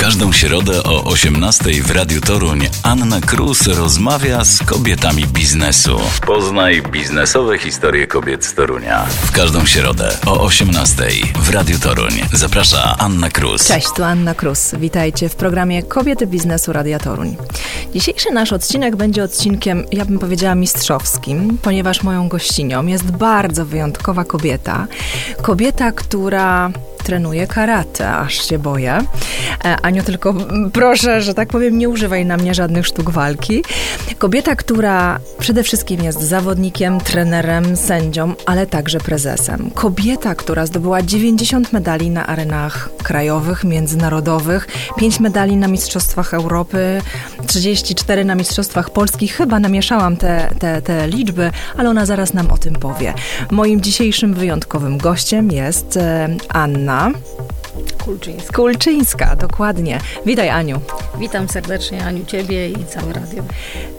każdą środę o 18 w Radiu Toruń Anna Krus rozmawia z kobietami biznesu. Poznaj biznesowe historie kobiet z Torunia. W każdą środę o 18 w Radiu Toruń. Zaprasza Anna Krus. Cześć, tu Anna Krus. Witajcie w programie Kobiety Biznesu Radia Toruń. Dzisiejszy nasz odcinek będzie odcinkiem, ja bym powiedziała, mistrzowskim, ponieważ moją gościnią jest bardzo wyjątkowa kobieta. Kobieta, która trenuje karate, aż się boję. E, Aniu, tylko proszę, że tak powiem, nie używaj na mnie żadnych sztuk walki. Kobieta, która przede wszystkim jest zawodnikiem, trenerem, sędzią, ale także prezesem. Kobieta, która zdobyła 90 medali na arenach krajowych, międzynarodowych, 5 medali na Mistrzostwach Europy, 34 na Mistrzostwach Polskich. Chyba namieszałam te, te, te liczby, ale ona zaraz nam o tym powie. Moim dzisiejszym wyjątkowym gościem jest e, Anna Kulczyńska. Kulczyńska, dokładnie. Witaj Aniu. Witam serdecznie Aniu, Ciebie i całe radio.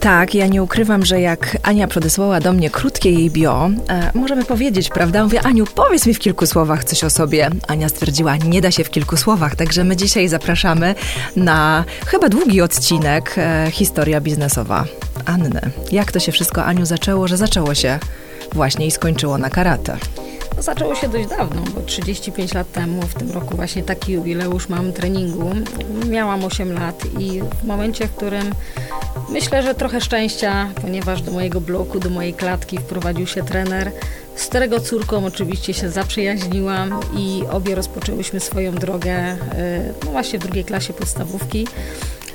Tak, ja nie ukrywam, że jak Ania podesłała do mnie krótkie jej bio, e, możemy powiedzieć, prawda? Mówię, Aniu, powiedz mi w kilku słowach coś o sobie. Ania stwierdziła, nie da się w kilku słowach, także my dzisiaj zapraszamy na chyba długi odcinek e, Historia biznesowa. Anny, jak to się wszystko, Aniu, zaczęło, że zaczęło się właśnie i skończyło na karate? Zaczęło się dość dawno, bo 35 lat temu, w tym roku właśnie taki jubileusz mam treningu. Miałam 8 lat i w momencie, w którym myślę, że trochę szczęścia, ponieważ do mojego bloku, do mojej klatki wprowadził się trener, z którego córką oczywiście się zaprzyjaźniłam i obie rozpoczęłyśmy swoją drogę, e, no właśnie w drugiej klasie podstawówki.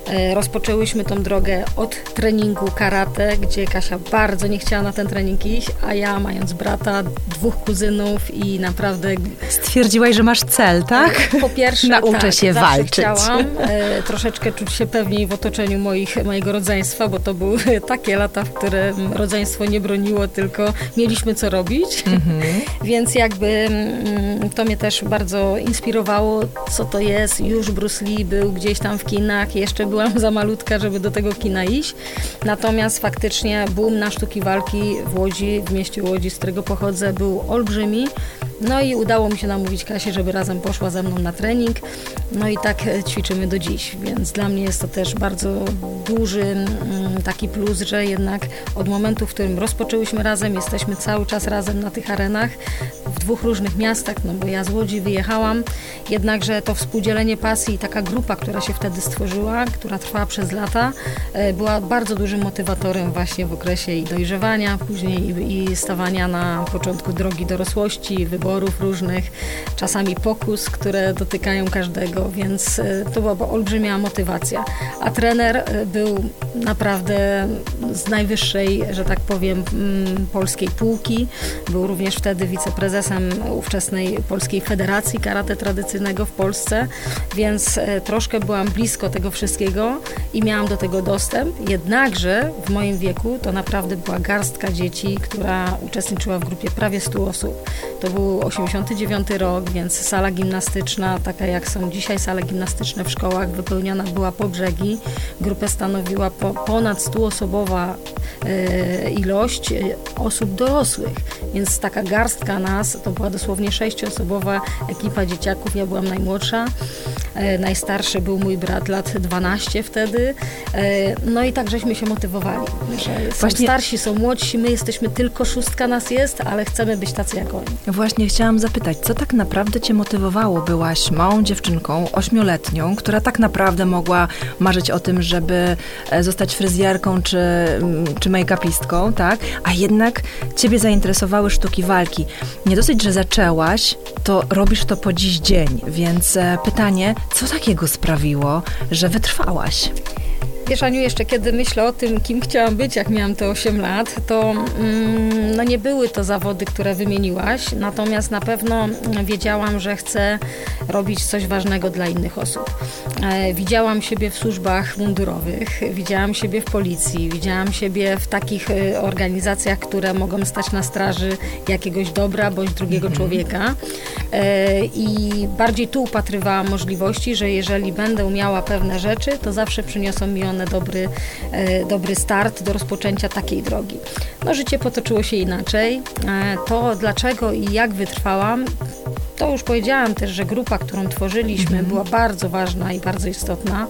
E, rozpoczęłyśmy tą drogę od treningu karate, gdzie Kasia bardzo nie chciała na ten trening iść, a ja mając brata, dwóch kuzynów i naprawdę... Stwierdziłaś, że masz cel, tak? Po pierwsze, Nauczę tak, się walczyć. chciałam e, troszeczkę czuć się pewniej w otoczeniu moich, mojego rodzeństwa, bo to były takie lata, w którym rodzeństwo nie broniło, tylko mieliśmy co robić. Mhm. Więc jakby mm, to mnie też bardzo inspirowało, co to jest. Już Bruce Lee był gdzieś tam w kinach, jeszcze byłam za malutka, żeby do tego kina iść. Natomiast faktycznie boom na sztuki walki w Łodzi, w mieście Łodzi, z którego pochodzę, był olbrzymi. No i udało mi się namówić Kasię, żeby razem poszła ze mną na trening. No i tak e, ćwiczymy do dziś, więc dla mnie jest to też bardzo duży mm, taki plus, że jednak od momentu, w którym rozpoczęłyśmy razem, jesteśmy cały czas razem na tych arenach dwóch różnych miastach, no bo ja z Łodzi wyjechałam, jednakże to współdzielenie pasji i taka grupa, która się wtedy stworzyła, która trwała przez lata, e, była bardzo dużym motywatorem właśnie w okresie i dojrzewania, później i, stawania na początku drogi dorosłości, wyborów różnych, czasami pokus, które dotykają każdego, więc e, to była olbrzymia motywacja. A trener e, był naprawdę z najwyższej, że tak powiem, mm, polskiej półki. Był również wtedy wiceprezesem ówczesnej Polskiej Federacji Karate Tradycyjnego w Polsce, więc e, troszkę byłam blisko tego wszystkiego i miałam do tego dostęp. Jednakże w moim wieku to naprawdę była garstka dzieci, która uczestniczyła w grupie prawie 100 osób. To był 89 rok, więc sala gimnastyczna, taka jak są dzisiaj sale gimnastyczne w szkołach, wypełniona była po brzegi. Grupę stanowiła po, ponad 100-osobowa e, ilość e, osób dorosłych, więc taka garstka nas, to była dosłownie sześcioosobowa ekipa dzieciaków, ja byłam najmłodsza. E, najstarszy był mój brat, lat 12 wtedy. E, no i tak żeśmy się motywowali, że są Właśnie- starsi, są młodsi, my jesteśmy tylko szóstka nas jest, ale chcemy być tacy jak oni. Właśnie chciałam zapytać, co tak naprawdę cię motywowało? Byłaś małą dziewczynką, ośmioletnią, która tak naprawdę mogła marzyć o tym, żeby e, zostać fryzjerką czy, mm, czy make-upistką, tak? A jednak ciebie zainteresowały sztuki walki. Nie dosyć, że zaczęłaś, to robisz to po dziś dzień, więc pytanie, co takiego sprawiło, że wytrwałaś? Wiesz, Aniu, jeszcze kiedy myślę o tym, kim chciałam być, jak miałam te 8 lat, to mm, no nie były to zawody, które wymieniłaś, natomiast na pewno mm, wiedziałam, że chcę robić coś ważnego dla innych osób. E, widziałam siebie w służbach mundurowych, widziałam siebie w policji, widziałam siebie w takich e, organizacjach, które mogą stać na straży jakiegoś dobra bądź drugiego człowieka. E, I bardziej tu upatrywałam możliwości, że jeżeli będę umiała pewne rzeczy, to zawsze przyniosą mi one dobry, e, dobry start do rozpoczęcia takiej drogi. No życie potoczyło się inaczej. E, To dlaczego i jak wytrwałam, to już powiedziałam też, że grupa, którą tworzyliśmy, była bardzo ważna i bardzo istotna.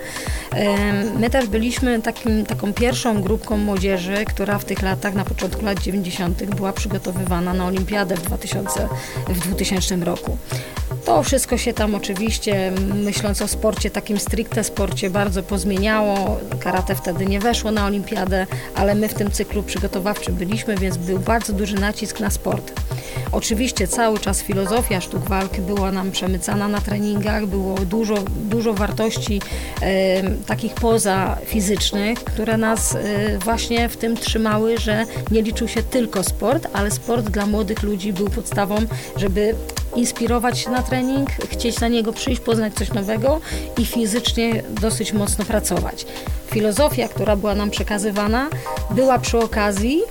My też byliśmy takim, taką pierwszą grupką młodzieży, która w tych latach, na początku lat 90. była przygotowywana na olimpiadę w 2000, w 2000 roku. To wszystko się tam oczywiście, myśląc o sporcie, takim stricte sporcie, bardzo pozmieniało. Karate wtedy nie weszło na olimpiadę, ale my w tym cyklu przygotowawczym byliśmy, więc był bardzo duży nacisk na sport. Oczywiście cały czas filozofia sztuk walki była nam przemycana na treningach, było dużo, dużo wartości e, takich poza fizycznych, które nas e, właśnie w tym trzymały, że nie liczył się tylko sport, ale sport dla młodych ludzi był podstawą, żeby inspirować się na trening, chcieć na niego przyjść, poznać coś nowego i fizycznie dosyć mocno pracować. Filozofia, która była nam przekazywana, była przy okazji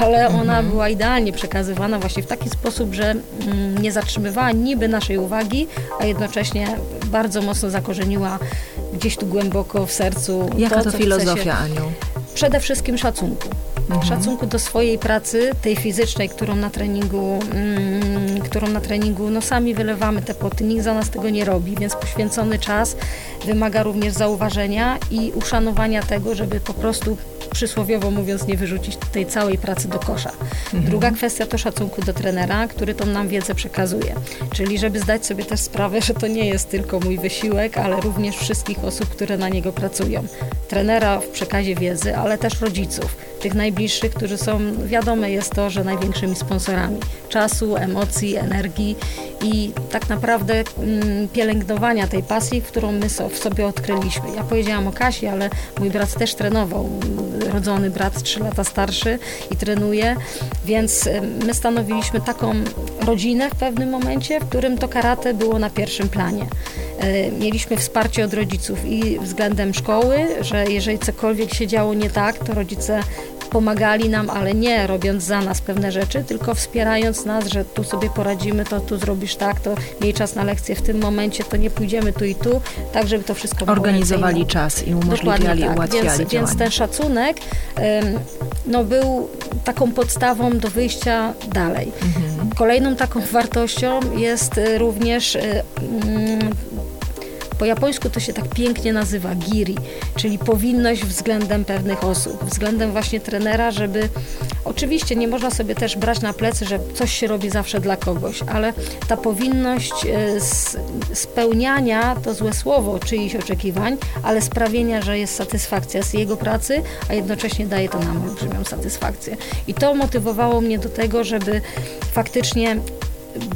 ale ona mhm. była idealnie przekazywana właśnie w taki sposób, że mm, nie zatrzymywała niby naszej uwagi, a jednocześnie bardzo mocno zakorzeniła gdzieś tu głęboko w sercu. Jaka to, to filozofia, Aniu? Przede wszystkim szacunku. Mhm. Szacunku do swojej pracy, tej fizycznej, którą na treningu, mm, którą na treningu no sami wylewamy te poty, nikt za nas tego nie robi, więc poświęcony czas wymaga również zauważenia i uszanowania tego, żeby po prostu przysłowiowo mówiąc, nie wyrzucić tej całej pracy do kosza. Mhm. Druga kwestia to szacunku do trenera, który tą nam wiedzę przekazuje. Czyli żeby zdać sobie też sprawę, że to nie jest tylko mój wysiłek, ale również wszystkich osób, które na niego pracują. Trenera w przekazie wiedzy, ale też rodziców, tych najbliższych, którzy są, wiadome jest to, że największymi sponsorami czasu, emocji, energii i tak naprawdę mm, pielęgnowania tej pasji, którą my so, w sobie odkryliśmy. Ja powiedziałam o Kasi, ale mój brat też trenował rodzony brat, 3 lata starszy i trenuje, więc my stanowiliśmy taką rodzinę w pewnym momencie, w którym to karate było na pierwszym planie. E, mieliśmy wsparcie od rodziców i względem szkoły, że jeżeli cokolwiek się działo nie tak, to rodzice pomagali nam, ale nie robiąc za nas pewne rzeczy, tylko wspierając nas, że tu sobie poradzimy, to tu zrobisz tak, to miej czas na lekcję w tym momencie, to nie pójdziemy tu i tu, tak żeby to wszystko Organizowali czas i umożliwiali, tak. ułatwiali więc, więc ten szacunek no, był taką podstawą do wyjścia dalej. Mhm. Kolejną taką wartością jest y, również y, mm, po japońsku to się tak pięknie nazywa giri, czyli powinność względem pewnych osób, względem właśnie trenera, żeby oczywiście nie można sobie też brać na plecy, że coś się robi zawsze dla kogoś, ale ta powinność e, spełniania, to złe słowo, czyichś oczekiwań, ale sprawienia, że jest satysfakcja z jego pracy, a jednocześnie daje to nam olbrzymią satysfakcję. I to motywowało mnie do tego, żeby faktycznie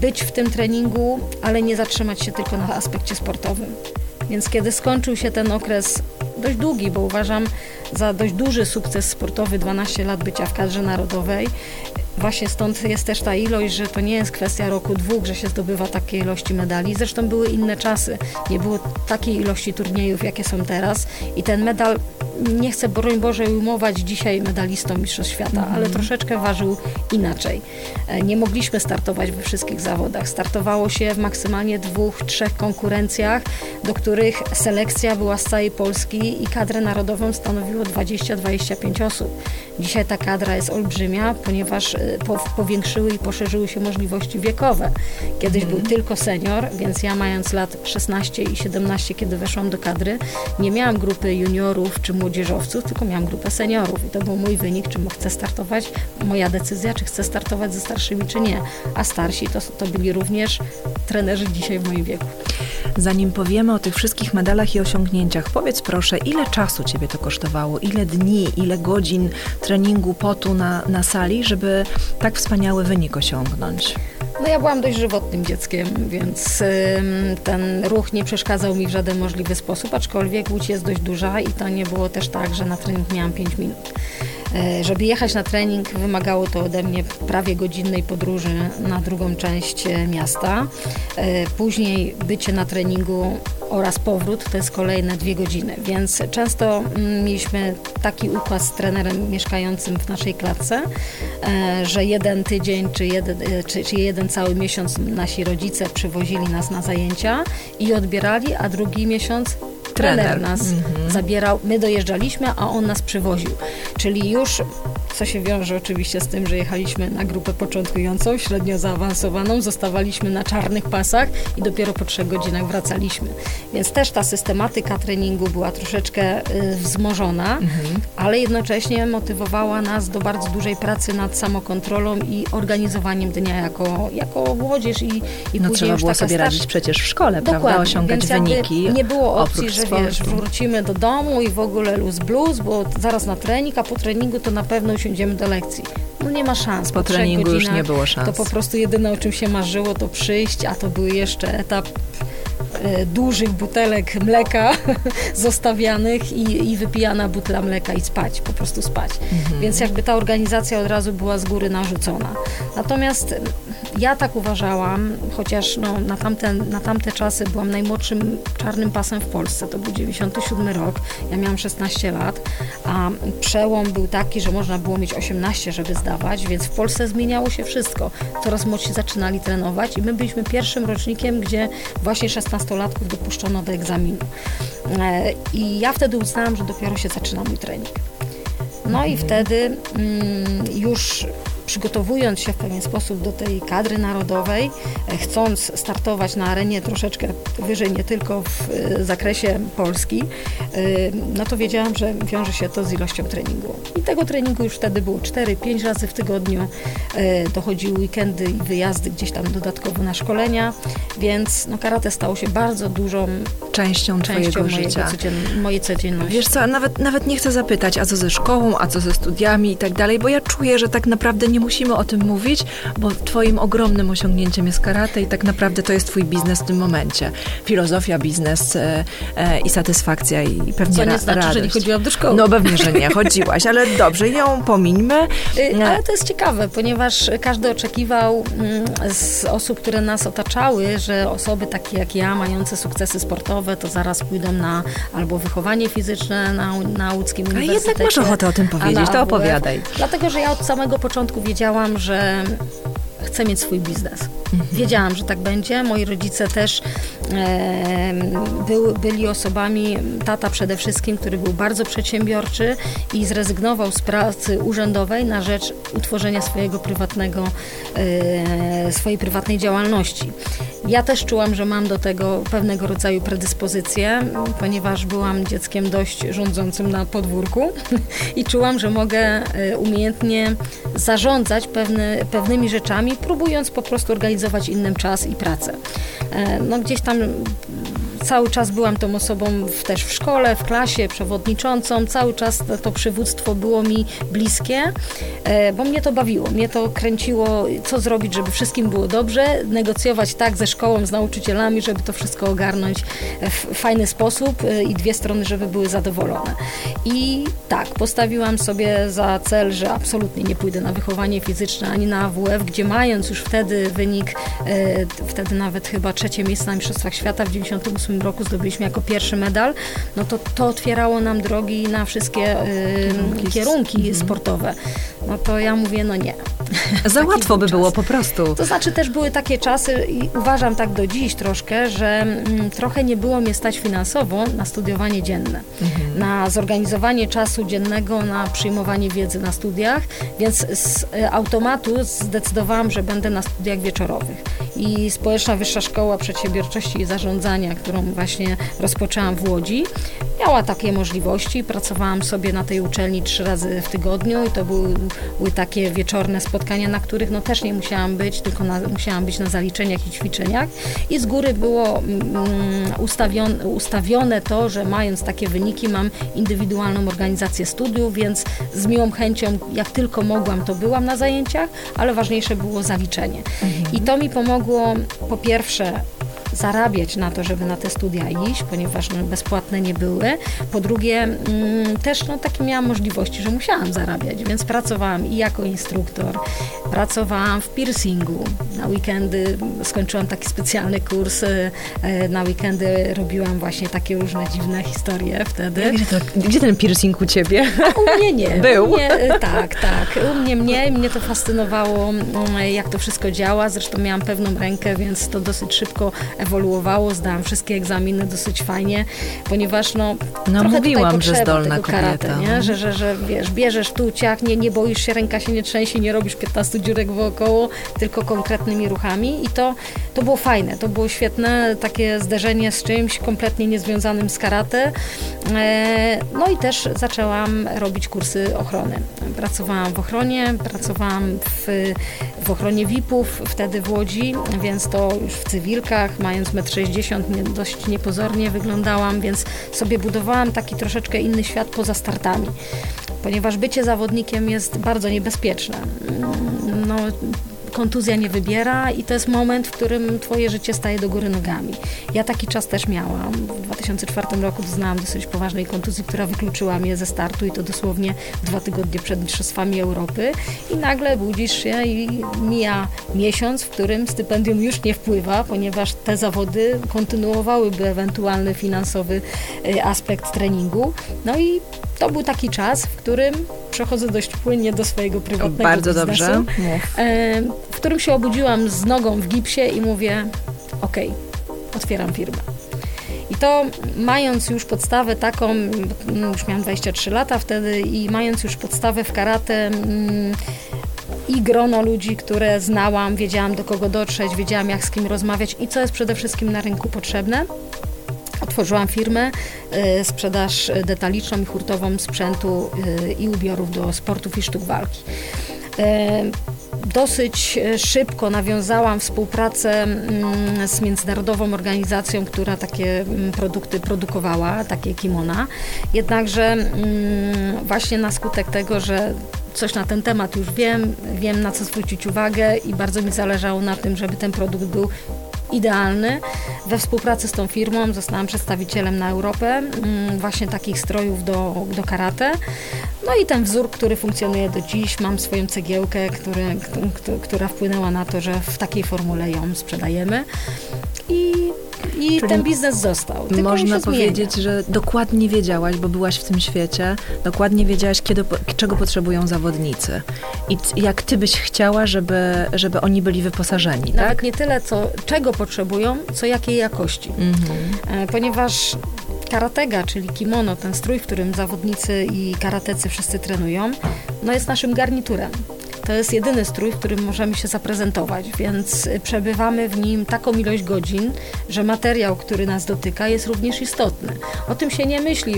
być w tym treningu, ale nie zatrzymać się tylko na aspekcie sportowym. Więc kiedy skończył się ten okres dość długi, bo uważam za dość duży sukces sportowy 12 lat bycia w kadrze narodowej, Właśnie stąd jest też ta ilość, że to nie jest kwestia roku, dwóch, że się zdobywa takie ilości medali. Zresztą były inne czasy. Nie było takiej ilości turniejów, jakie są teraz. I ten medal, nie chcę broń Boże ujmować dzisiaj medalistom Mistrzostw Świata, mm ale troszeczkę ważył inaczej. E, nie mogliśmy startować we wszystkich zawodach. Startowało się w maksymalnie dwóch, trzech konkurencjach, do których selekcja była z całej Polski i kadrę narodową stanowiło 20-25 osób. Dzisiaj ta kadra jest olbrzymia, ponieważ e, po, powiększyły i poszerzyły się możliwości wiekowe. Kiedyś mm. był tylko senior, więc ja mając lat 16 i 17, kiedy weszłam do kadry, nie miałam grupy juniorów czy młodzieżowców, tylko miałam grupę seniorów i to był mój wynik, czy chcę startować, moja decyzja, czy chcę startować ze starszymi, czy nie. A starsi to, to byli również trenerzy dzisiaj w moim wieku. Zanim powiemy o tych wszystkich medalach i osiągnięciach, powiedz proszę, ile czasu Ciebie to kosztowało? Ile dni, ile godzin treningu, potu na, na sali, żeby tak wspaniały wynik osiągnąć? No ja byłam dość żywotnym dzieckiem, więc ten ruch nie przeszkadzał mi w żaden możliwy sposób, aczkolwiek łódź jest dość duża i to nie było też tak, że na trening miałam 5 minut. E, żeby jechać na trening, wymagało to ode mnie prawie godzinnej podróży na drugą część e, miasta. E, później bycie na treningu oraz powrót to jest kolejne dwie godziny, więc często mm, mieliśmy taki układ z trenerem mieszkającym w naszej klatce, że jeden tydzień czy jeden, czy, czy jeden cały miesiąc nasi rodzice przywozili nas na zajęcia i odbierali, a drugi miesiąc trener, nas mhm. zabierał, my dojeżdżaliśmy, a on nas przywoził. Czyli już co się wiąże oczywiście z tym, że jechaliśmy na grupę początkującą, średnio zaawansowaną, zostawaliśmy na czarnych pasach i dopiero po trzech godzinach wracaliśmy. Więc też ta systematyka treningu była troszeczkę y, wzmożona, mhm. ale jednocześnie motywowała nas do bardzo dużej pracy nad samokontrolą i organizowaniem dnia jako, jako młodzież i, i no, trzeba było sobie radzić przecież w szkole, Dokładnie. prawda? Osiągać wyniki. Nie było opcji, że wiesz, wrócimy do domu i w ogóle luz blues, bo zaraz na trening, a po treningu to na pewno usiądziemy do lekcji. No nie ma szans. Po, po treningu już nie było szans. To po prostu jedyne o czym się marzyło to przyjść, a to był jeszcze etap E, dużych butelek mleka zostawianych i, i wypijana butla mleka i spać, po prostu spać. Mhm. Więc jakby ta organizacja od razu była z góry narzucona. Natomiast ja tak uważałam, chociaż no, na, tamte, na tamte czasy byłam najmłodszym czarnym pasem w Polsce, to był 97 rok, ja miałam 16 lat, a przełom był taki, że można było mieć 18, żeby zdawać, więc w Polsce zmieniało się wszystko. Coraz młodsi zaczynali trenować i my byliśmy pierwszym rocznikiem, gdzie właśnie 16-latków dopuszczono do egzaminu. E, I ja wtedy uznałam, że dopiero się zaczyna mój trening. No i wtedy mm, już przygotowując się w pewien sposób do tej kadry narodowej, e, chcąc startować na arenie troszeczkę wyżej, nie tylko w e, zakresie Polski, e, no to wiedziałam, że wiąże się to z ilością treningu. I tego treningu już wtedy było 4-5 razy w tygodniu. Dochodziły weekendy i wyjazdy gdzieś tam dodatkowo na szkolenia, więc no, karate stało się bardzo dużą częścią, częścią mojego życia. Codzien- mojej codzienności. Wiesz co, nawet, nawet nie chcę zapytać, a co ze szkołą, a co ze studiami i tak dalej, bo ja czuję, że tak naprawdę nie musimy o tym mówić, bo twoim ogromnym osiągnięciem jest karate i tak naprawdę to jest twój biznes w tym momencie. Filozofia, biznes e, e, i satysfakcja i pewnie Co nie znaczy, radość. że nie chodziłam do szkoły. No pewnie, że nie chodziłaś, ale dobrze, ją pomińmy. Y, ale to jest ciekawe, ponieważ każdy oczekiwał mm, z osób, które nas otaczały, że osoby takie jak ja, mające sukcesy sportowe, to zaraz pójdą na albo wychowanie fizyczne na, na łódzkim uniwersytecie. A jednak masz ochotę o tym powiedzieć, to opowiadaj. Dlatego, że ja od samego początku wiedziałam, że chcę mieć swój biznes. Mhm. Wiedziałam, że tak będzie. Moi rodzice też e, byli osobami, tata przede wszystkim, który był bardzo przedsiębiorczy i zrezygnował z pracy urzędowej na rzecz utworzenia swojego prywatnego, e, swojej prywatnej działalności. Ja też czułam, że mam do tego pewnego rodzaju predyspozycje, ponieważ byłam dzieckiem dość rządzącym na podwórku i czułam, że mogę e, umiejętnie zarządzać pewne, pewnymi rzeczami, próbując po prostu organizować innym czas i pracę. E, no gdzieś tam cały czas byłam tą osobą w, też w szkole, w klasie, przewodniczącą, cały czas to, przywództwo było mi bliskie, e, bo mnie to bawiło, mnie to kręciło, co zrobić, żeby wszystkim było dobrze, negocjować tak ze szkołą, z nauczycielami, żeby to wszystko ogarnąć w fajny sposób e, i dwie strony, żeby były zadowolone. I tak, postawiłam sobie za cel, że absolutnie nie pójdę na wychowanie fizyczne ani na AWF, gdzie mając już wtedy wynik, e, wtedy nawet chyba trzecie miejsce na Mistrzostwach Świata w 98 roku zdobyliśmy jako pierwszy medal, no to to otwierało nam drogi na wszystkie y, kierunki, kierunki sportowe. No to ja mówię, no nie. Za łatwo by czas. było po prostu. To znaczy też były takie czasy i uważam tak do dziś troszkę, że mm, trochę nie było mnie stać finansowo na studiowanie dzienne, mhm. na zorganizowanie czasu dziennego, na przyjmowanie wiedzy na studiach, więc z y, automatu zdecydowałam, że będę na studiach wieczorowych. I Społeczna Wyższa Szkoła Przedsiębiorczości i Zarządzania, którą właśnie rozpoczęłam w Łodzi, miała takie możliwości. Pracowałam sobie na tej uczelni trzy razy w tygodniu i to były, były takie wieczorne spotkania, na których no też nie musiałam być, tylko na, musiałam być na zaliczeniach i ćwiczeniach. I z góry było mm, ustawione, ustawione to, że mając takie wyniki mam indywidualną organizację studiów, więc z miłą chęcią, jak tylko mogłam, to byłam na zajęciach, ale ważniejsze było zaliczenie. Mhm. I to mi pomogło po pierwsze zarabiać na to, żeby na te studia iść, ponieważ no, bezpłatne nie były. Po drugie, mm, też no, takie miałam możliwości, że musiałam zarabiać, więc pracowałam i jako instruktor, pracowałam w piercingu. Na weekendy skończyłam taki specjalny kurs, e, na weekendy robiłam właśnie takie różne dziwne historie wtedy. Gdzie, to, gdzie ten piercing u ciebie? A u mnie nie. Był? Mnie, e, tak, tak. U mnie mnie, mnie to fascynowało, mm, jak to wszystko działa. Zresztą miałam pewną rękę, więc to dosyć szybko ewoluowało, zdałam wszystkie egzaminy dosyć fajnie, ponieważ no, no mówiłam, że zdolna tego karate, kobieta. nie? Że, że, że wiesz, bierzesz tu ciach, nie, nie boisz się, ręka się nie trzęsie, nie robisz 15 dziurek wokoło, tylko konkretnymi ruchami i to, to było fajne, to było świetne, takie zderzenie z czymś kompletnie niezwiązanym z karate. E, no i też zaczęłam robić kursy ochrony. Pracowałam w ochronie, pracowałam w, w ochronie VIP-ów, wtedy w Łodzi, więc to już w cywilkach, mając 1,60 m, dość niepozornie wyglądałam, więc sobie budowałam taki troszeczkę inny świat poza startami ponieważ bycie zawodnikiem jest bardzo niebezpieczne. No, kontuzja nie wybiera i to jest moment, w którym twoje życie staje do góry nogami. Ja taki czas też miałam. W 2004 roku doznałam dosyć poważnej kontuzji, która wykluczyła mnie ze startu i to dosłownie dwa tygodnie przed Mistrzostwami Europy i nagle budzisz się i mija miesiąc, w którym stypendium już nie wpływa, ponieważ te zawody kontynuowałyby ewentualny finansowy y, aspekt treningu. No i to był taki czas, w którym przechodzę dość płynnie do swojego prywatnego Bardzo biznesu, dobrze. e, w którym się obudziłam z nogą w gipsie i mówię, okej, otwieram firmę. I to mając już podstawę taką, mm, już miałam 23 lata wtedy i mając już podstawę w karate mm, i grono ludzi, które znałam, wiedziałam do kogo dotrzeć, wiedziałam jak z kim rozmawiać i co jest przede wszystkim na rynku potrzebne, Otworzyłam firmę, y, sprzedaż detaliczną i hurtową sprzętu y, i ubiorów do sportów i sztuk walki. Y, dosyć szybko nawiązałam współpracę mm, z międzynarodową organizacją, która takie mm, produkty produkowała, takie kimona. Jednakże mm, właśnie na skutek tego, że coś na ten temat już wiem, wiem na co zwrócić uwagę i bardzo mi zależało na tym, żeby ten produkt był idealny. We współpracy z tą firmą zostałam przedstawicielem na Europę mm, właśnie takich strojów do, do karate. No i ten wzór, który funkcjonuje do dziś, mam swoją cegiełkę, który, która wpłynęła na to, że w takiej formule ją sprzedajemy. I Czyli ten biznes został. Można powiedzieć, że dokładnie wiedziałaś, bo byłaś w tym świecie, dokładnie wiedziałaś, kiedy, czego potrzebują zawodnicy i jak ty byś chciała, żeby, żeby oni byli wyposażeni, Nawet tak? nie tyle, co, czego potrzebują, co jakiej jakości. Mhm. E, ponieważ karatega, czyli kimono, ten strój, w którym zawodnicy i karatecy wszyscy trenują, no jest naszym garniturem. To jest jedyny strój, w którym możemy się zaprezentować, więc przebywamy w nim taką ilość godzin, że materiał, który nas dotyka, jest również istotny. O tym się nie myśli,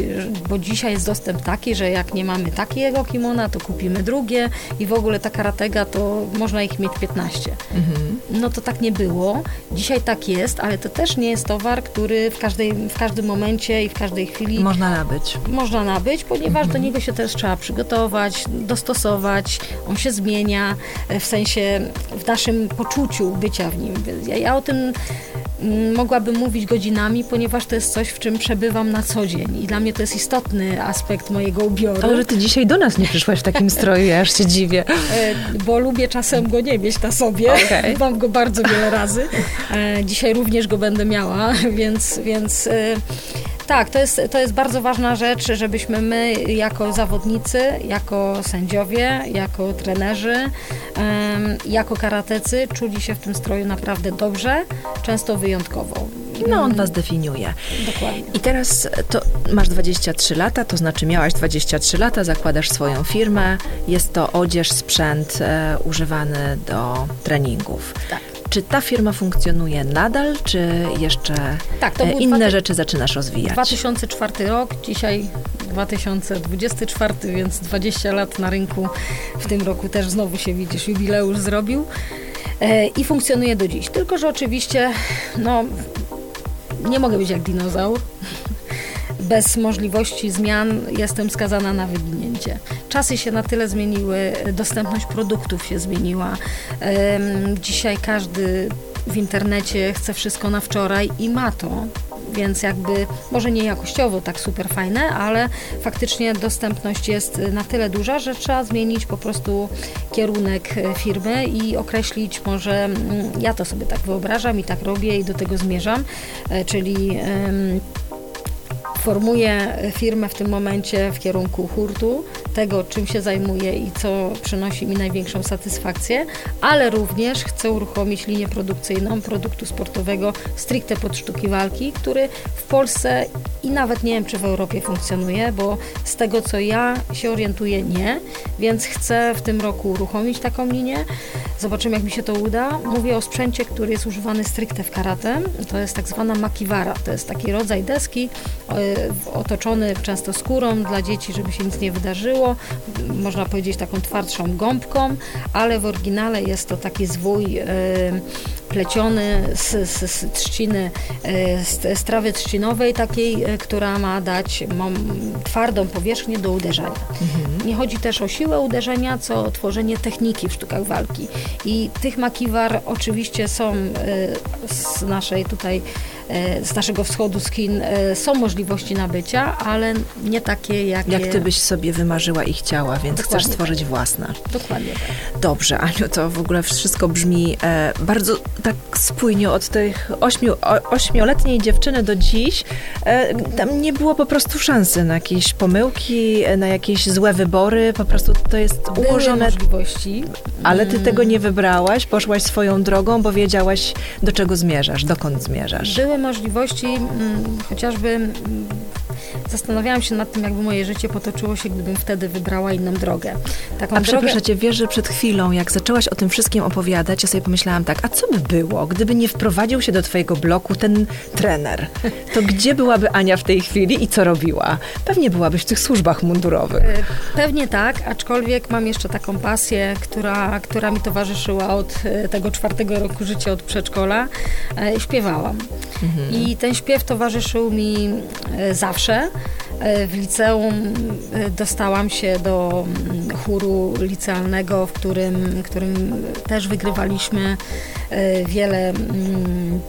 bo dzisiaj jest dostęp taki, że jak nie mamy takiego kimona, to kupimy drugie i w ogóle ta karatega to można ich mieć 15. Mhm. No to tak nie było. Dzisiaj tak jest, ale to też nie jest towar, który w, każdej, w każdym momencie i w każdej chwili można nabyć. Można nabyć, ponieważ mhm. do niego się też trzeba przygotować, dostosować, on się zmienia zmienia e, w sensie w naszym poczuciu bycia w nim. Ja, ja o tym mm, mogłabym mówić godzinami, ponieważ to jest coś, w czym przebywam na co dzień i dla mnie to jest istotny aspekt mojego ubioru. Ale że ty dzisiaj do nas nie przyszłaś w takim stroju, ja aż się dziwię. E, bo lubię czasem go nie mieć na sobie. Okay. Mam go bardzo wiele razy. E, dzisiaj również go będę miała, więc, więc tak, to jest, to jest bardzo ważna rzecz, żebyśmy my jako zawodnicy, jako sędziowie, jako trenerzy, jako karatecy czuli się w tym stroju naprawdę dobrze, często wyjątkowo. No, on was definiuje. Dokładnie. I teraz to masz 23 lata, to znaczy miałaś 23 lata, zakładasz swoją firmę, jest to odzież, sprzęt e, używany do treningów. Tak. Czy ta firma funkcjonuje nadal, czy jeszcze tak, e, inne dwa... rzeczy zaczynasz rozwijać? 2004 rok, dzisiaj 2024, więc 20 lat na rynku. W tym roku też znowu się widzisz, jubileusz zrobił. E, I funkcjonuje do dziś. Tylko, że oczywiście, no, nie mogę być jak dinozaur bez możliwości zmian jestem skazana na Czasy się na tyle zmieniły, dostępność produktów się zmieniła. Dzisiaj każdy w internecie chce wszystko na wczoraj i ma to, więc jakby może nie jakościowo tak super fajne, ale faktycznie dostępność jest na tyle duża, że trzeba zmienić po prostu kierunek firmy i określić może, mm, ja to sobie tak wyobrażam i tak robię i do tego zmierzam, e, czyli formuję firmę w tym momencie w kierunku hurtu, tego, czym się zajmuję i co przynosi mi największą satysfakcję, ale również chcę uruchomić linię produkcyjną produktu sportowego stricte pod sztuki walki, który w Polsce i nawet nie wiem, czy w Europie funkcjonuje, bo z tego, co ja się orientuję, nie, więc chcę w tym roku uruchomić taką linię. Zobaczymy, jak mi się to uda. Mówię o sprzęcie, który jest używany stricte w karate. To jest tak zwana makiwara. To jest taki rodzaj deski e, otoczony często skórą dla dzieci, żeby się nic nie wydarzyło. Można powiedzieć taką twardszą gąbką, ale w oryginale jest to taki zwój e, pleciony z, z, z trzciny, e, z, z trawy trzcinowej takiej, która ma dać twardą powierzchnię do uderzania. Mhm. Nie chodzi też o siłę uderzenia, co o tworzenie techniki w sztukach walki. I tych makiwar oczywiście są z naszej tutaj E, z naszego wschodu, z Chin, e, są możliwości nabycia, ale nie takie, jak Jak ty byś sobie wymarzyła i chciała, więc Dokładnie chcesz stworzyć tak. własne. Dokładnie tak. Dobrze, Aniu, to w ogóle wszystko brzmi e, bardzo tak spójnie od tych ośmiu, o, ośmioletniej dziewczyny do dziś. E, tam nie było po prostu szansy na jakieś pomyłki, na jakieś złe wybory, po prostu to jest ułożone. Były możliwości. Ale ty tego nie wybrałaś, poszłaś swoją drogą, bo wiedziałaś, do czego zmierzasz, dokąd zmierzasz. Były możliwości, mm, chociażby mm, zastanawiałam się nad tym, jakby moje życie potoczyło się, gdybym wtedy wybrała inną drogę. Taką a drogę... przepraszam cię, wiesz, że przed chwilą, jak zaczęłaś o tym wszystkim opowiadać, ja sobie pomyślałam tak, a co by było, gdyby nie wprowadził się do twojego bloku ten trener? To gdzie byłaby Ania w tej chwili i co robiła? Pewnie byłabyś w tych służbach mundurowych. E, pewnie tak, aczkolwiek mam jeszcze taką pasję, która, która mi towarzyszyła od e, tego czwartego roku życia, od przedszkola. E, śpiewałam. Mhm. I ten śpiew towarzyszył mi zawsze. E, w liceum e, dostałam się do mm, chóru licealnego, w którym, którym też wygrywaliśmy e, wiele mm,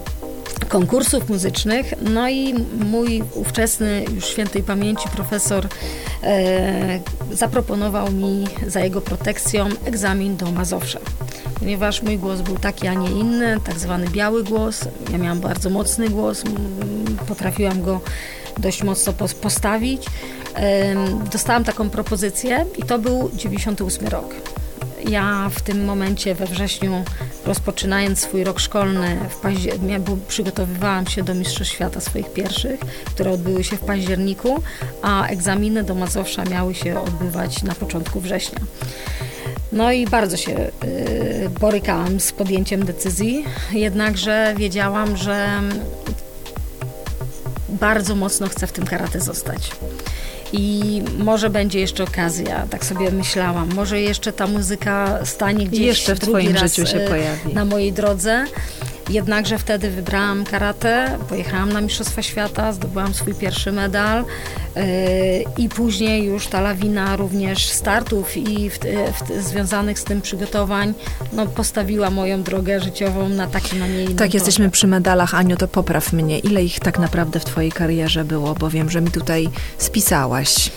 konkursów muzycznych. No i mój ówczesny, już świętej pamięci profesor zaproponował mi za jego protekcją egzamin do Mazowsza. Ponieważ mój głos był taki, a nie inny, tak zwany biały głos. Ja miałam bardzo mocny głos, potrafiłam go dość mocno postawić. Dostałam taką propozycję i to był 98 rok. Ja w tym momencie we wrześniu, rozpoczynając swój rok szkolny, w przygotowywałam się do Mistrzostw Świata swoich pierwszych, które odbyły się w październiku, a egzaminy do Mazowsza miały się odbywać na początku września. No i bardzo się y, borykałam z podjęciem decyzji, jednakże wiedziałam, że bardzo mocno chcę w tym karate zostać. I może będzie jeszcze okazja, tak sobie myślałam. Może jeszcze ta muzyka stanie gdzieś jeszcze w Twoim życiu się e, pojawi. na mojej drodze. Jednakże wtedy wybrałam karate, pojechałam na Mistrzostwa Świata, zdobyłam swój pierwszy medal yy, i później już ta lawina również startów i w, w, związanych z tym przygotowań no, postawiła moją drogę życiową na takim, a nie innym Tak, jesteśmy przy medalach. Aniu, to popraw mnie. Ile ich tak naprawdę w Twojej karierze było? Bo wiem, że mi tutaj spisałaś.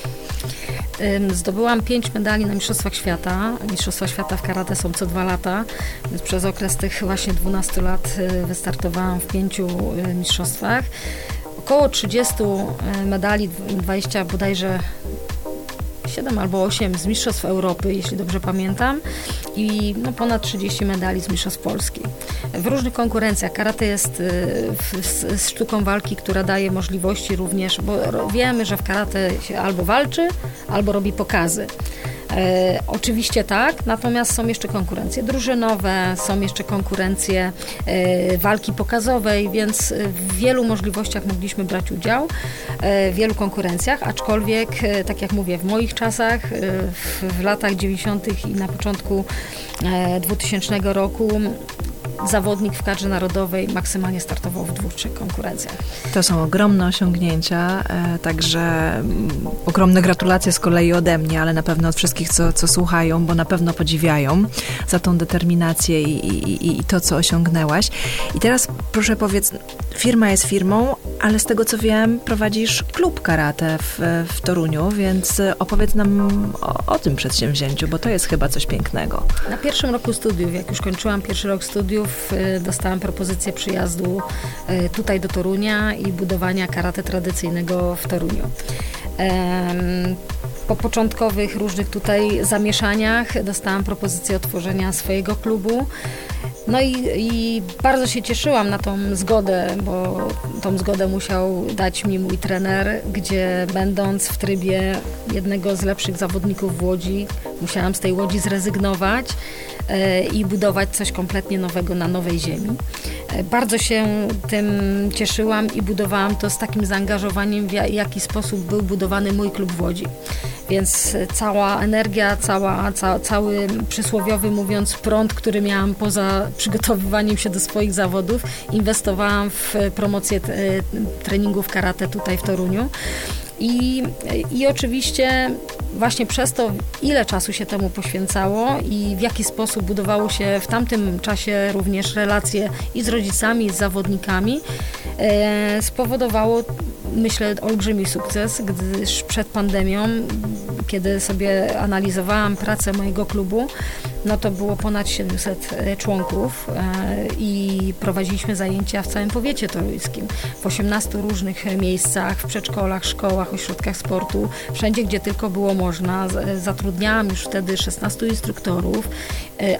Zdobyłam pięć medali na Mistrzostwach Świata. Mistrzostwa Świata w karate są co dwa lata, więc przez okres tych właśnie 12 lat y, wystartowałam w pięciu y, mistrzostwach. Około 30 y, medali, 20 bodajże 7 albo 8 z Mistrzostw Europy, jeśli dobrze pamiętam, i no, ponad 30 medali z Mistrzostw Polski. W różnych konkurencjach. Karate jest y, z, sztuką walki, która daje możliwości również, bo wiemy, że w karate się albo walczy, albo robi pokazy. E, oczywiście tak, natomiast są jeszcze konkurencje drużynowe, są jeszcze konkurencje e, walki pokazowej, więc w wielu możliwościach mogliśmy brać udział, e, w wielu konkurencjach, aczkolwiek, e, tak jak mówię, w moich czasach, e, w, w latach 90. i na początku 2000 e, roku zawodnik w kadrze narodowej maksymalnie startował w dwóch, trzech konkurencjach. To są ogromne osiągnięcia, e, także mm, ogromne gratulacje z kolei ode mnie, ale na pewno od wszystkich, co, co słuchają, bo na pewno podziwiają za tą determinację i, i, i to, co osiągnęłaś. I teraz proszę powiedz, firma jest firmą, ale z tego co wiem, prowadzisz klub karate w, w Toruniu, więc opowiedz nam o, o tym przedsięwzięciu, bo to jest chyba coś pięknego. Na pierwszym roku studiów, jak już kończyłam pierwszy rok studiów, Y, dostałam propozycję przyjazdu y, tutaj do Torunia i budowania karate tradycyjnego w Toruniu. po początkowych różnych tutaj zamieszaniach dostałam propozycję otworzenia swojego klubu. No i, i, bardzo się cieszyłam na tą zgodę, bo tą zgodę musiał dać mi mój trener, gdzie będąc w trybie jednego z lepszych zawodników w Łodzi, musiałam z tej Łodzi zrezygnować i budować coś kompletnie nowego na nowej ziemi. E, bardzo się tym cieszyłam i budowałam to z takim zaangażowaniem, w jaki sposób był budowany mój klub w Łodzi. Więc cała energia, cała, ca, cały przysłowiowy mówiąc prąd, który miałam poza przygotowywaniem się do swoich zawodów, inwestowałam w promocję treningów karate tutaj w Toruniu. I, I oczywiście właśnie przez to, ile czasu się temu poświęcało i w jaki sposób budowało się w tamtym czasie również relacje i z rodzicami, i z zawodnikami, e, spowodowało myślę, olbrzymi sukces, gdyż przed pandemią, kiedy sobie analizowałam pracę mojego klubu, no to było ponad 700 e, członków e, i prowadziliśmy zajęcia w całym powiecie toruńskim, w 18 różnych miejscach, w przedszkolach, szkołach, ośrodkach sportu, wszędzie, gdzie tylko było można. E, zatrudniałam już wtedy 16 instruktorów,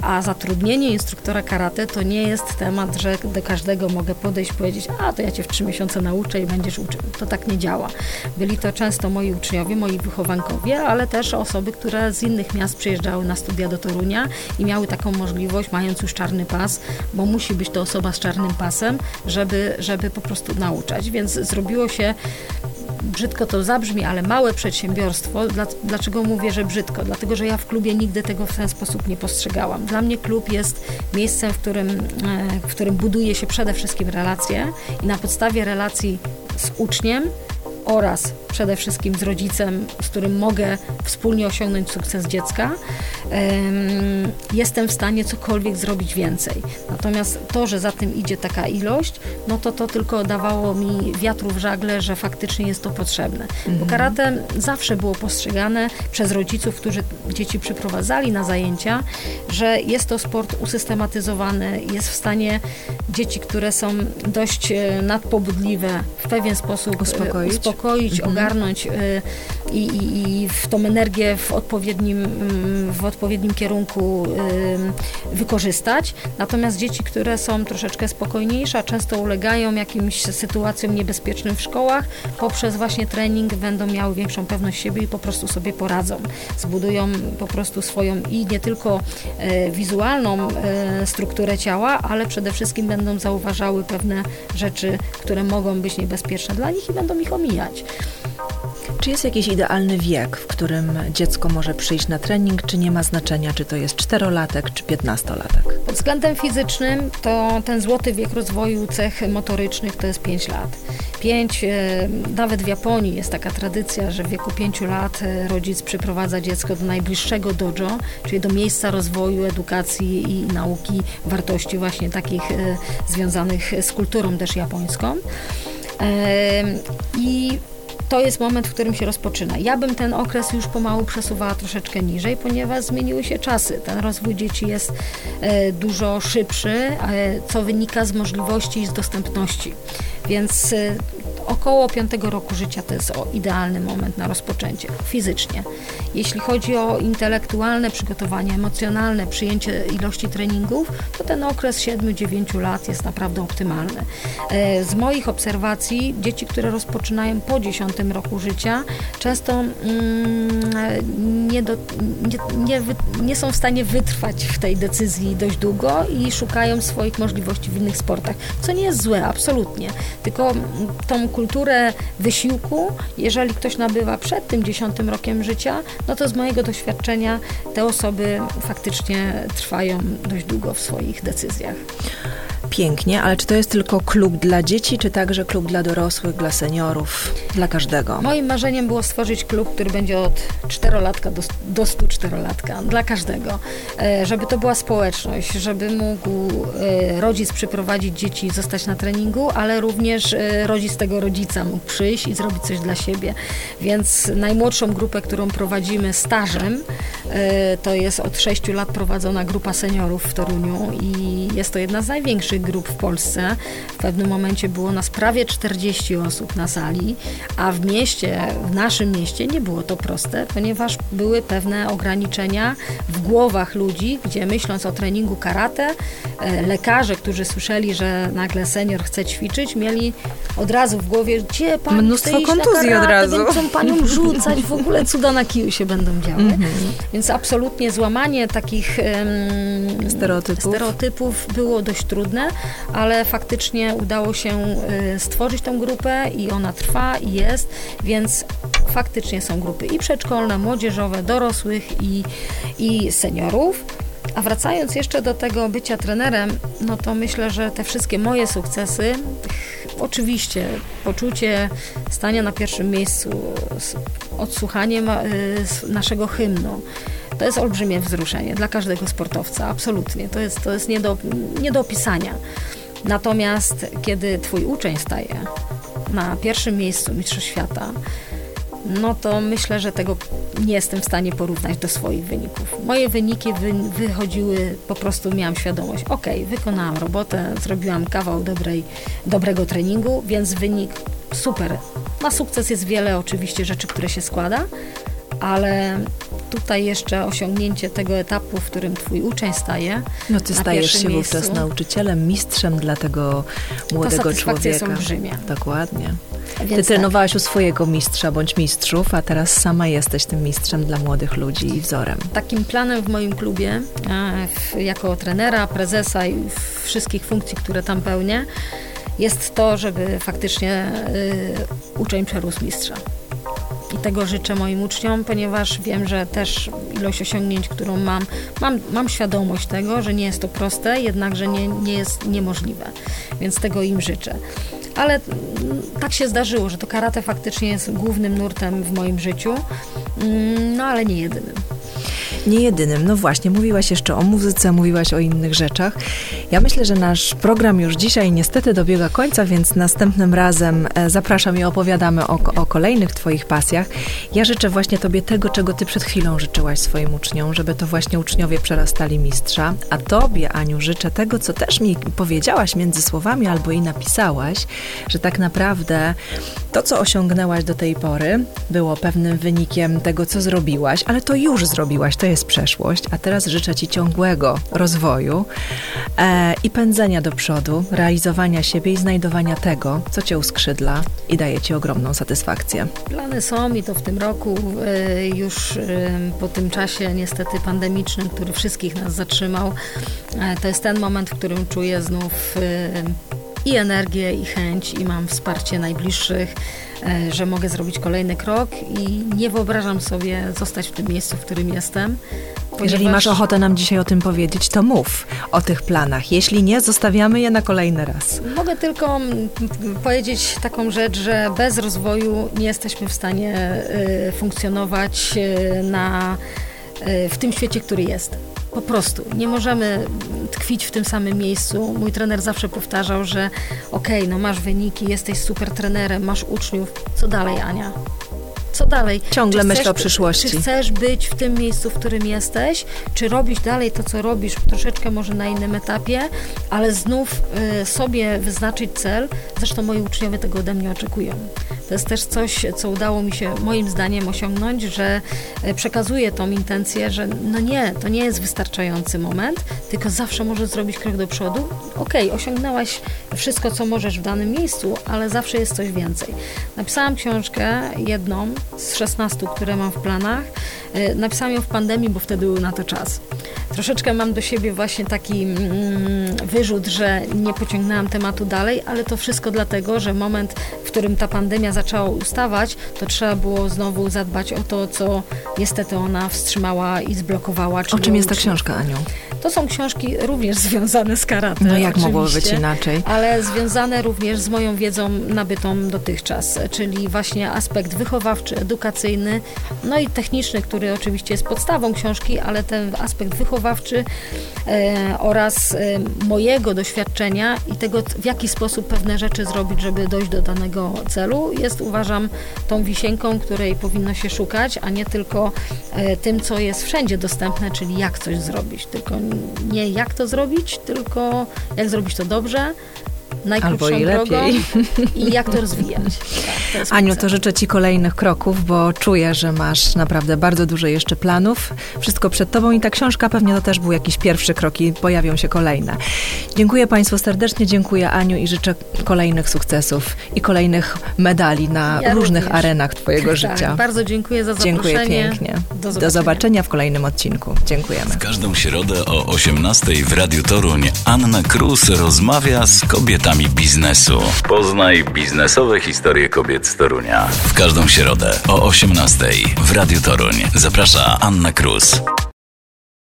a zatrudnienie instruktora karate to nie jest temat, że do każdego mogę podejść powiedzieć, a to ja cię w trzy miesiące nauczę i będziesz uczył. To tak nie działa. Byli to często moi uczniowie, moi wychowankowie, ale też osoby, które z innych miast przyjeżdżały na studia do Torunia i miały taką możliwość, mając już czarny pas, bo musi być to osoba z czarnym pasem, żeby, żeby po prostu nauczać. Więc zrobiło się brzydko to zabrzmi, ale małe przedsiębiorstwo. Dlaczego mówię, że brzydko? Dlatego, że ja w klubie nigdy tego w ten sposób nie postrzegałam. Dla mnie klub jest miejscem, w którym, e, w którym buduje się przede wszystkim relacje i na podstawie relacji z uczniem oraz przede wszystkim z rodzicem, z którym mogę wspólnie osiągnąć sukces dziecka, jestem w stanie cokolwiek zrobić więcej. Natomiast to, że za tym idzie taka ilość, no to to tylko dawało mi wiatru w żagle, że faktycznie jest to potrzebne. Mhm. Bo karate zawsze było postrzegane przez rodziców, którzy dzieci przyprowadzali na zajęcia, że jest to sport usystematyzowany, jest w stanie dzieci, które są dość e, nadpobudliwe, w pewien sposób e, uspokoić, uspokoić mhm. Ogarnąć e, i, i, i w tą energię w odpowiednim, w odpowiednim kierunku wykorzystać. Natomiast dzieci, które są troszeczkę spokojniejsze, często ulegają jakimś sytuacjom niebezpiecznym w szkołach, poprzez właśnie trening będą miały większą pewność siebie i po prostu sobie poradzą. Zbudują po prostu swoją i nie tylko wizualną strukturę ciała, ale przede wszystkim będą zauważały pewne rzeczy, które mogą być niebezpieczne dla nich i będą ich omijać. Czy jest jakiś idealny wiek, w którym dziecko może przyjść na trening, czy nie ma znaczenia, czy to jest czterolatek, czy piętnastolatek? Pod względem fizycznym to ten złoty wiek rozwoju cech motorycznych to jest 5 lat. 5, e, nawet w Japonii jest taka tradycja, że w wieku 5 lat e, rodzic przyprowadza dziecko do najbliższego dojo, czyli do miejsca rozwoju, edukacji i nauki wartości właśnie takich e, związanych z kulturą też japońską. I to jest moment, w którym się rozpoczyna. Ja bym ten okres już pomału przesuwała troszeczkę niżej, ponieważ zmieniły się czasy. Ten rozwój dzieci jest e, dużo szybszy, e, co wynika z możliwości i z dostępności. Więc e, około 5 roku życia to jest idealny moment na rozpoczęcie fizycznie. Jeśli chodzi o intelektualne przygotowanie, emocjonalne, przyjęcie ilości treningów, to ten okres 7-9 lat jest naprawdę optymalny. E, z moich obserwacji dzieci, które rozpoczynają po 10 roku życia, często mm, nie, do, nie, nie, nie są w stanie wytrwać w tej decyzji dość długo i szukają swoich możliwości w innych sportach, co nie jest złe, absolutnie. Tylko tą kulturę wysiłku, jeżeli ktoś nabywa przed tym dziesiątym rokiem życia, no to z mojego doświadczenia te osoby faktycznie trwają dość długo w swoich decyzjach pięknie, ale czy to jest tylko klub dla dzieci, czy także klub dla dorosłych, dla seniorów, dla każdego? Moim marzeniem było stworzyć klub, który będzie od czterolatka do, do 104-latka, dla każdego. E, żeby to była społeczność, żeby mógł e, rodzic przyprowadzić dzieci i zostać na treningu, ale również e, rodzic tego rodzica mógł przyjść i zrobić coś dla siebie. Więc najmłodszą grupę, którą prowadzimy stażem, to jest od 6 lat prowadzona grupa seniorów w Toruniu i jest to jedna z największych grup w Polsce. W pewnym momencie było nas prawie 40 osób na sali, a w mieście, w naszym mieście nie było to proste, ponieważ były pewne ograniczenia w głowach ludzi, gdzie myśląc o treningu karate, e, lekarze, którzy słyszeli, że nagle senior chce ćwiczyć, mieli od razu w głowie, gdzie pani Mnóstwo kontuzji karate, od razu. Będą panią rzucać, w ogóle cuda na kiju się będą działy. Mhm. Więc absolutnie złamanie takich em, Stereotypów. stereotypów było dość trudne, ale faktycznie udało się e, stworzyć tą grupę i ona trwa i jest, więc faktycznie są grupy i przedszkolne, młodzieżowe, dorosłych i, i seniorów. A wracając jeszcze do tego bycia trenerem, no to myślę, że te wszystkie moje sukcesy, oczywiście poczucie stania na pierwszym miejscu, odsłuchanie y, naszego hymnu, to jest olbrzymie wzruszenie dla każdego sportowca, absolutnie. To jest, to jest nie, do, nie do opisania. Natomiast kiedy twój uczeń staje na pierwszym miejscu Mistrzostw Świata, no to myślę, że tego nie jestem w stanie porównać do swoich wyników. Moje wyniki wy, wychodziły, po prostu miałam świadomość, ok, wykonałam robotę, zrobiłam kawał dobrej, dobrego treningu, więc wynik super. Na sukces jest wiele oczywiście rzeczy, które się składa, ale tutaj jeszcze osiągnięcie tego etapu, w którym twój uczeń staje. No ty stajesz się wówczas miejscu, nauczycielem, mistrzem dla tego młodego człowieka. olbrzymia. Dokładnie. Ty Więc tak. trenowałaś u swojego mistrza bądź mistrzów, a teraz sama jesteś tym mistrzem dla młodych ludzi i wzorem. Takim planem w moim klubie, e, jako trenera, prezesa i wszystkich funkcji, które tam pełnię, jest to, żeby faktycznie y, uczeń przerósł mistrza. I tego życzę moim uczniom, ponieważ wiem, że też ilość osiągnięć, którą mam, mam, mam świadomość tego, że nie jest to proste, jednakże nie, nie jest niemożliwe. Więc tego im życzę. Ale mm, tak się zdarzyło, że to karate faktycznie jest głównym nurtem w moim życiu, Mm, no ale nie jedynym. Nie jedynym. No właśnie, mówiłaś jeszcze o muzyce, mówiłaś o innych rzeczach. Ja myślę, że nasz program już dzisiaj niestety dobiega końca, więc następnym razem e, zapraszam i opowiadamy o, o kolejnych Twoich pasjach. Ja życzę właśnie Tobie tego, czego Ty przed chwilą życzyłaś swoim uczniom, żeby to właśnie uczniowie przerastali mistrza. A Tobie, Aniu, życzę tego, co też mi powiedziałaś między słowami albo i napisałaś, że tak naprawdę to, co osiągnęłaś do tej pory, było pewnym wynikiem tego, co zrobiłaś, ale to już zrobiłaś, to jest przeszłość, a teraz życzę Ci ciągłego rozwoju e, i pędzenia do przodu, realizowania siebie i znajdowania tego, co Cię uskrzydla i daje Ci ogromną satysfakcję. Plany są i to w tym roku, e, już e, po tym czasie niestety pandemicznym, który wszystkich nas zatrzymał. E, To jest ten moment, w którym czuję znów i energię, i chęć, i mam wsparcie najbliższych, że mogę zrobić kolejny krok i nie wyobrażam sobie zostać w tym miejscu, w którym jestem. Jeżeli ponieważ- masz ochotę nam dzisiaj o tym powiedzieć, to mów o tych planach. Jeśli nie, zostawiamy je na kolejny raz. Mogę tylko mm, powiedzieć taką rzecz, że bez rozwoju nie jesteśmy w stanie y, funkcjonować y, na, y, w tym świecie, który jest. Po prostu. Nie możemy tkwić w tym samym miejscu. Mój trener zawsze powtarzał, że okej, no masz wyniki, jesteś super trenerem, masz uczniów. Co dalej, Ania? Co dalej? Ciągle myślę o przyszłości. Czy chcesz być w tym miejscu, w którym jesteś, czy robić dalej to, co robisz, troszeczkę może na innym etapie, ale znów y, sobie wyznaczyć cel. Zresztą moi uczniowie tego ode mnie oczekują. To jest też coś, co udało mi się moim zdaniem osiągnąć, że y, przekazuję tą intencję, że no nie, to nie jest wystarczający moment, tylko zawsze możesz zrobić krok do przodu. Okej, osiągnęłaś wszystko, co możesz w danym miejscu, ale zawsze jest coś więcej. Napisałam książkę, jedną z 16, które mam w planach. Y, Napisałam ją w pandemii, bo wtedy był na to czas. Troszeczkę mam do siebie właśnie taki mm, wyrzut, że nie pociągnęłam tematu dalej, ale to wszystko dlatego, że moment, w którym ta pandemia zaczęła ustawać, to trzeba było znowu zadbać o to, co niestety ona wstrzymała i zblokowała. O czym jest ta książka, Aniu? To są książki również związane z karate. No jak mogło być inaczej? Ale związane również z moją wiedzą nabytą dotychczas, czyli właśnie aspekt wychowawczy, edukacyjny, no i techniczny, który oczywiście jest podstawą książki, ale ten aspekt wychowawczy e, oraz e, mojego doświadczenia i tego, w jaki sposób pewne rzeczy zrobić, żeby dojść do danego celu, jest uważam tą wisienką, której powinno się szukać, a nie tylko e, tym, co jest wszędzie dostępne, czyli jak coś zrobić. Tylko nie jak to zrobić, tylko jak zrobić to dobrze, najkrótszą Albo i lepiej. i jak to rozwijać. Tak, to Aniu, to życzę Ci kolejnych kroków, bo czuję, że masz naprawdę bardzo dużo jeszcze planów. Wszystko przed Tobą i ta książka pewnie to też był jakiś pierwszy krok i pojawią się kolejne. Dziękuję Państwu serdecznie, dziękuję Aniu i życzę kolejnych sukcesów i kolejnych medali na ja różnych również. arenach Twojego tak, życia. Bardzo dziękuję za zaproszenie. Dziękuję pięknie. Do zobaczenia. Do zobaczenia w kolejnym odcinku. Dziękujemy. W każdą środę o 18 w Radiu Toruń Anna Krus rozmawia z kobietami biznesu. Poznaj biznesowe historie kobiet z Torunia. W każdą środę o 18 w Radiu Toruń. Zaprasza Anna Krus.